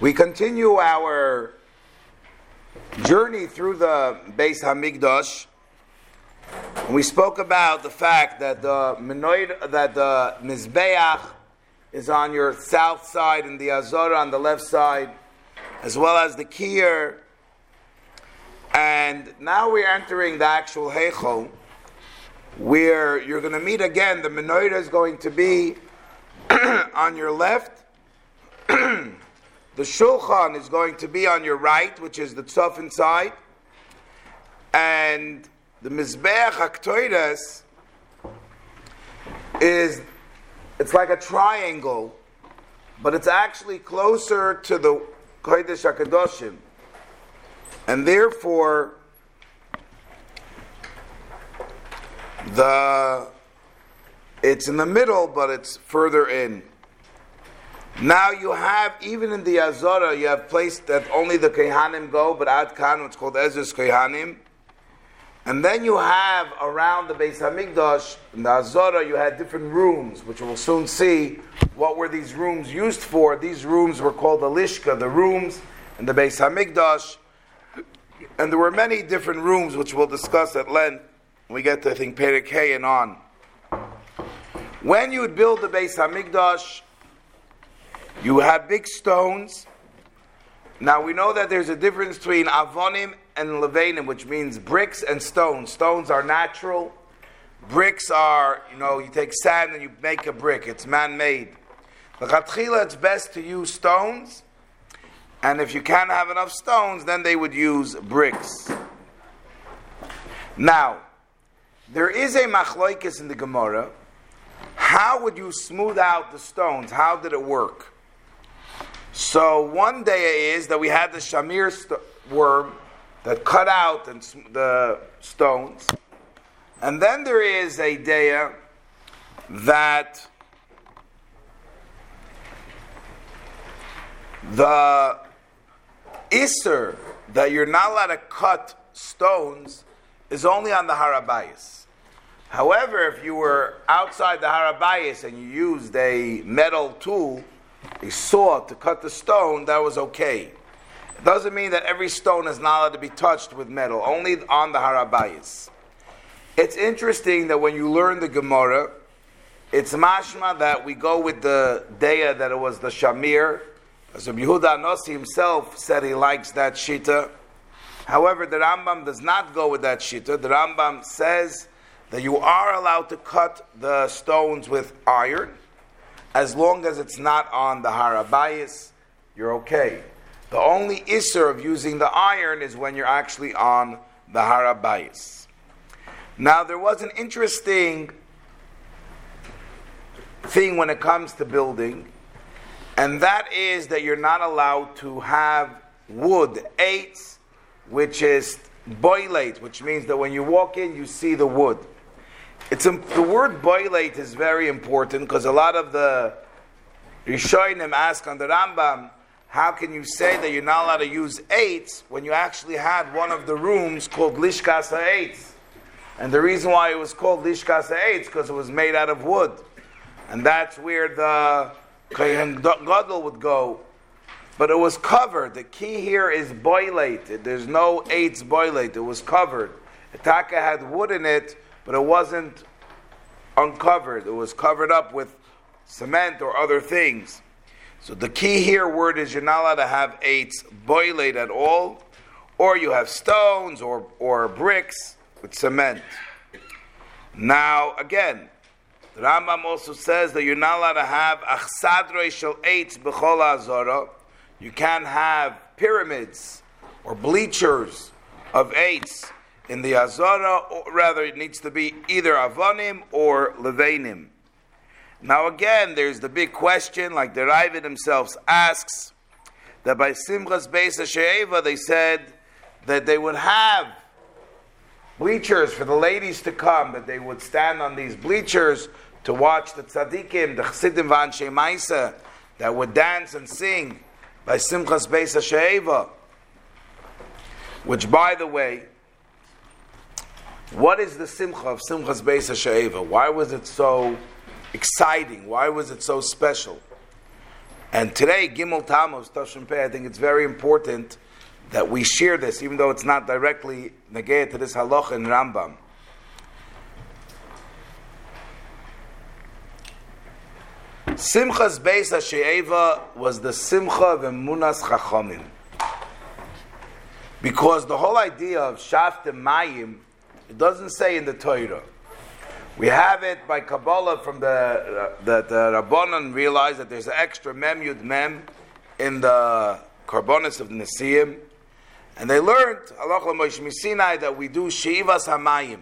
We continue our journey through the Beis Hamikdash. We spoke about the fact that the Menoid, that the Mizbeach is on your south side and the Azora on the left side, as well as the Kier. And now we're entering the actual Heichel, where you're going to meet again. The Menoida is going to be on your left. The shulchan is going to be on your right, which is the tzofin side, and the mizbeach haktoides is it's like a triangle, but it's actually closer to the kodesh hakadoshim, and therefore the it's in the middle, but it's further in. Now you have, even in the Azora, you have place that only the Kehanim go, but Ad Khan, it's called Ezra's Kehanim. And then you have around the Beis Hamikdash, in the Azora, you had different rooms, which we'll soon see what were these rooms used for. These rooms were called the Lishka, the rooms in the Beis Hamikdash. And there were many different rooms, which we'll discuss at length when we get to, I think, Perek and on. When you would build the Beis Hamikdash, you have big stones. Now we know that there's a difference between avonim and levanim, which means bricks and stones. Stones are natural. Bricks are, you know, you take sand and you make a brick. It's man-made. L'chatchila, it's best to use stones. And if you can't have enough stones, then they would use bricks. Now, there is a machloikis in the Gemara. How would you smooth out the stones? How did it work? So one day is that we had the shamir st- worm that cut out the stones, and then there is a day uh, that the iser that you're not allowed to cut stones is only on the harabayas. However, if you were outside the harabayas and you used a metal tool a saw to cut the stone, that was okay. It doesn't mean that every stone is not allowed to be touched with metal, only on the harabayas. It's interesting that when you learn the Gemara, it's mashma that we go with the daya that it was the shamir. As Yehuda Nossi himself said he likes that shita. However, the Rambam does not go with that shita. The Rambam says that you are allowed to cut the stones with iron, as long as it's not on the harabayas, you're okay. The only isser of using the iron is when you're actually on the harabayas. Now, there was an interesting thing when it comes to building, and that is that you're not allowed to have wood, eitz, which is boilate, which means that when you walk in, you see the wood. It's um, the word boilate is very important because a lot of the Rishonim ask on the Rambam, how can you say that you're not allowed to use eitz when you actually had one of the rooms called Lishkas eitz? And the reason why it was called Lishkas eitz because it was made out of wood, and that's where the Kohen Gadol would go. But it was covered. The key here is boilate. There's no eitz boilate. It was covered. Itaka had wood in it but it wasn't uncovered. It was covered up with cement or other things. So the key here word is you're not allowed to have eitz boiled at all, or you have stones or, or bricks with cement. Now, again, the Rambam also says that you're not allowed to have achsadrei shel eitz b'chol azara. You can't have pyramids or bleachers of eitz in the Azara, or rather, it needs to be either Avanim or Levanim. Now, again, there's the big question, like the Ravid himself asks, that by Simchas Beis She'eva, they said that they would have bleachers for the ladies to come, that they would stand on these bleachers to watch the tzaddikim, the chassidim van Shemaisa, that would dance and sing by Simchas Beis She'eva. Which, by the way, what is the simcha of Simchas Beis HaSha'eva? Why was it so exciting? Why was it so special? And today, Gimel Tammuz, Tashim Pei, I think it's very important that we share this, even though it's not directly negated to this halacha in Rambam. Simchas Beis HaShe'eva was the Simcha of Emunas Chachamim. Because the whole idea of Shaftim Mayim, it doesn't say in the Torah. We have it by Kabbalah from the uh, that the Rabbanon realized that there's an extra Mem Yud Mem in the Karbonis of Nesiim, and they learned Allah Sinai that we do Shivas Hamayim.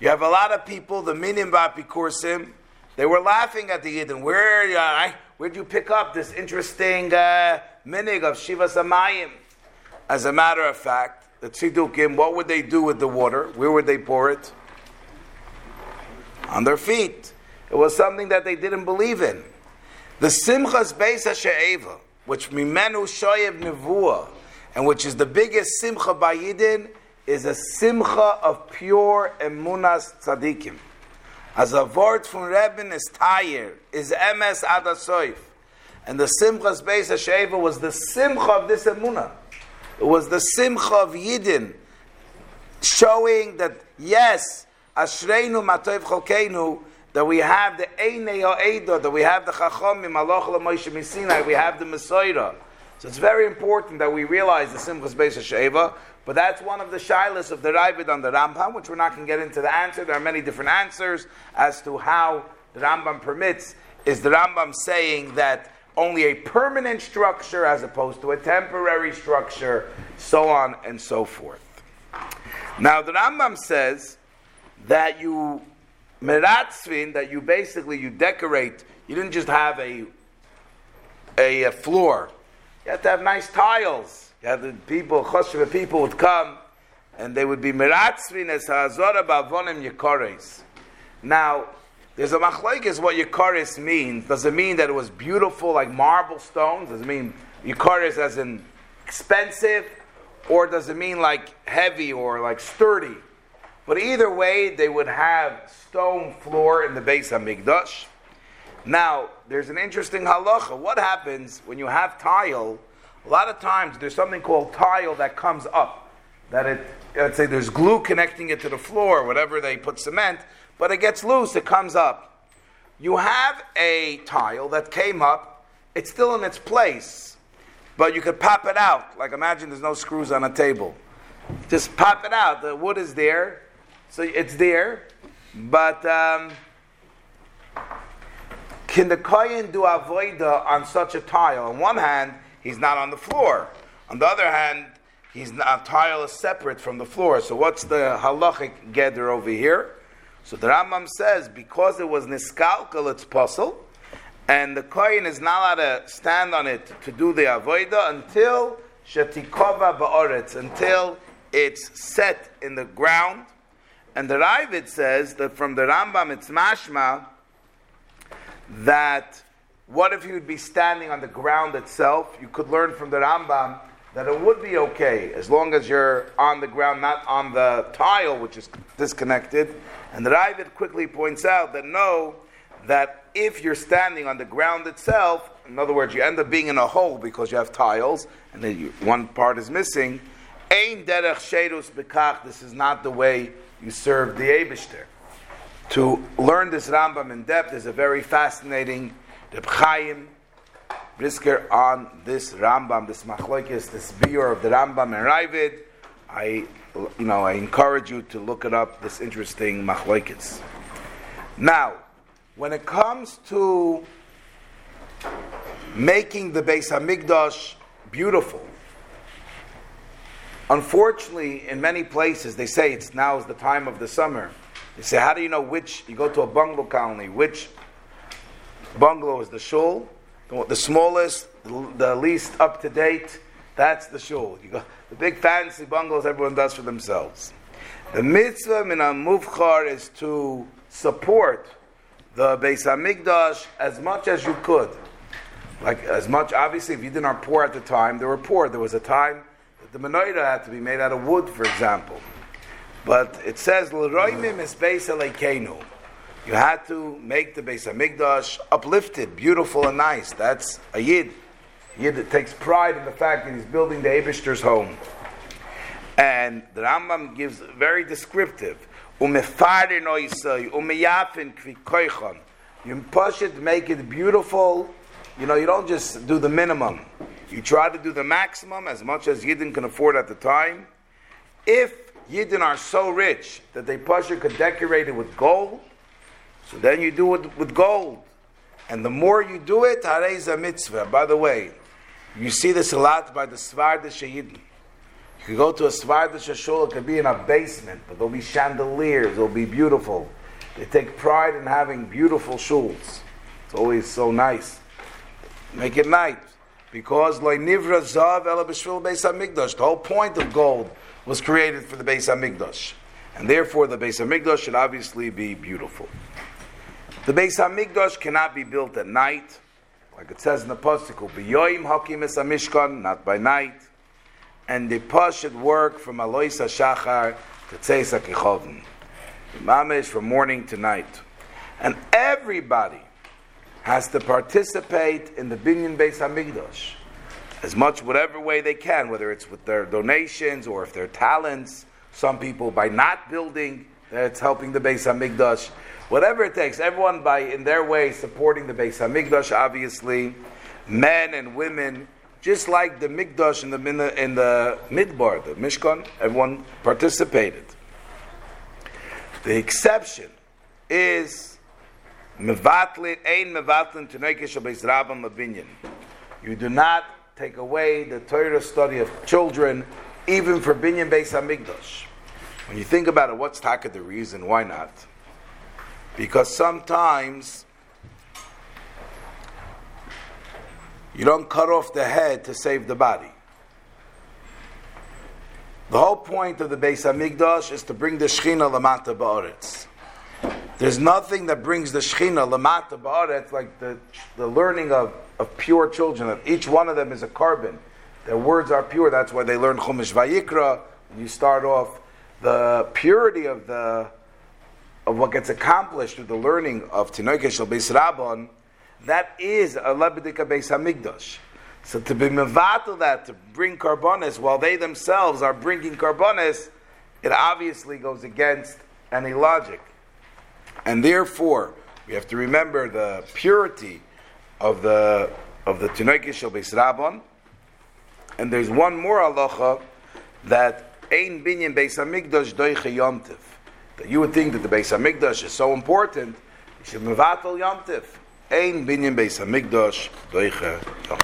You have a lot of people, the Minim Bapikursim, they were laughing at the Yidden. Where uh, where'd you pick up this interesting uh, minig of Shivas Hamayim? As a matter of fact, the Tzidukim, what would they do with the water? Where would they pour it? on their feet. It was something that they didn't believe in. The Simchas Beis HaShe'eva, which Mimenu Shoyev Nevuah, and which is the biggest Simcha by Yidin, is a Simcha of pure Emunas Tzadikim. As a word from Rebbe is Tayer, is Emes Adasoif. And the Simchas Beis HaShe'eva was the Simcha of this Emunah. It was the Simcha of Yidin, showing that, yes, Ashreinu Matov Cholkeinu, that we have the Einei Ha'eda, that we have the Chachomim, Aloch Moshe Misinai, we have the Messiah. So it's very important that we realize the Simchas Beis Sheva, but that's one of the shilas of the Ravid on the Rambam, which we're not going to get into the answer. There are many different answers as to how the Rambam permits. Is the Rambam saying that only a permanent structure as opposed to a temporary structure, so on and so forth. Now the Rambam says that you meratzvin, that you basically you decorate. You didn't just have a, a, a floor. You had to have nice tiles. You had the people, choshev people would come, and they would be meratzvin as hazora bavonim yikores. Now, there's a machlekes what yikores means. Does it mean that it was beautiful like marble stones? Does it mean yikores as in expensive? Or does it mean like heavy or like sturdy? But either way, they would have stone floor in the Beis Hamikdash. Now, there's an interesting halacha. What happens when you have tile? A lot of times there's something called tile that comes up. That it, let's say there's glue connecting it to the floor, whatever they put cement, but it gets loose, it comes up. You have a tile that came up, it's still in its place, but you could pop it out. Like imagine there's no screws on a table. Just pop it out. The wood is there, so it's there, but um, can the kohen do avoida on such a tile? On one hand, he's not on the floor. On the other hand, he's not, a tile is separate from the floor. So what's the halachic gather over here? So the Rambam says because it was niskalkal, it's puzzle, and the kohen is not allowed to stand on it to do the avoida until shetikova ba'oretz, until it's set in the ground and the Ravid says that from the Rambam it's mashma that what if he would be standing on the ground itself? You could learn from the Rambam that it would be okay as long as you're on the ground, not on the tile, which is disconnected. And the Ravid quickly points out that no, that if you're standing on the ground itself, in other words, you end up being in a hole because you have tiles, and then you, one part is missing. Ein derech shedus bekach. This is not the way you serve the Abishter. To learn this Rambam in depth is a very fascinating Reb Chaim Brisker on this Rambam, this Machlokes, this biur of the Rambam and Ravid. I, you know, I encourage you to look it up. This interesting Machlokes. Now, when it comes to making the Beis Hamikdash beautiful, Unfortunately, in many places, they say it's now is the time of the summer. They say, how do you know which? You go to a bungalow colony, which bungalow is the shul? The smallest, the least up to date, that's the shul. You the big fancy bungalows everyone does for themselves. The mitzvah min muvchar is to support the Beis Hamikdash as much as you could. Like as much, obviously, if you didn't poor at the time, they were poor. There was a time that the menorah had to be made out of wood, for example. But it says, L'roimim is You had to make the Beis Hamikdash uplifted, beautiful, and nice. That's a Yid. Yid that takes pride in the fact that he's building the Abishter's home. And the Rambam gives very descriptive. You push it, make it beautiful. You know, you don't just do the minimum. You try to do the maximum as much as Yidden can afford at the time. If Yidden are so rich that they push it could decorate it with gold, so then you do it with gold. And the more you do it, harei a mitzvah. By the way, you see this a lot by the Svardish Yidden. You can go to a Svardish shul, it could be in a basement, but there'll be chandeliers, it'll be beautiful. They take pride in having beautiful shuls. It's always so nice. Make it nice. Because loy nivra zav ela b'shvil beis hamikdash. The whole point of gold was created for the beis hamikdash, and therefore the beis hamikdash should obviously be beautiful. The beis hamikdash cannot be built at night, like it says in the pasuk, "B'yoyim hakim es hamishkan," not by night, and the pas should work from alois Shachar to tzeis hakichovim, mamish from morning to night, and everybody has to participate in the Binyan Beis Hamikdash as much whatever way they can, whether it's with their donations or if their talents. Some people by not building, that's helping the Beis Hamikdash. Whatever it takes, everyone by in their way supporting the Beis Hamikdash. Obviously, men and women, just like the Mikdash in the in the, in the Midbar, the Mishkan, everyone participated. The exception is Mevatlin, ein mevatlin tenekesh beis rabban labinyan. You do not take away the Torah study of children, even for binyan beis hamikdash. When you think about it, what's taka the reason? Why not? Because sometimes you don't cut off the head to save the body. The whole point of the Beis Hamikdash is to bring the Shechina lamata ba'aretz. There's nothing that brings the Shechina lamata ba'aretz like the, the learning of, of pure children. That each one of them is a korban. Their words are pure. That's why they learn Chumash Vayikra. You start off the purity of the of what gets accomplished through the learning of Tinoikesh al Beis Rabban, that is a Lebedika Beis Hamikdash. So to be mevatel that, to bring korbones, while they themselves are bringing korbones, it obviously goes against any logic. And therefore, we have to remember the purity of the of the Tinoikish Shel Beis Rabban. And there's one more halacha that Ein Binyan Beis Hamikdash Doiche Yomtiv. That you would think that the Beis Hamikdash is so important, you should mevatel Yomtiv. Ein Binyan Beis Hamikdash Doiche Yomtiv.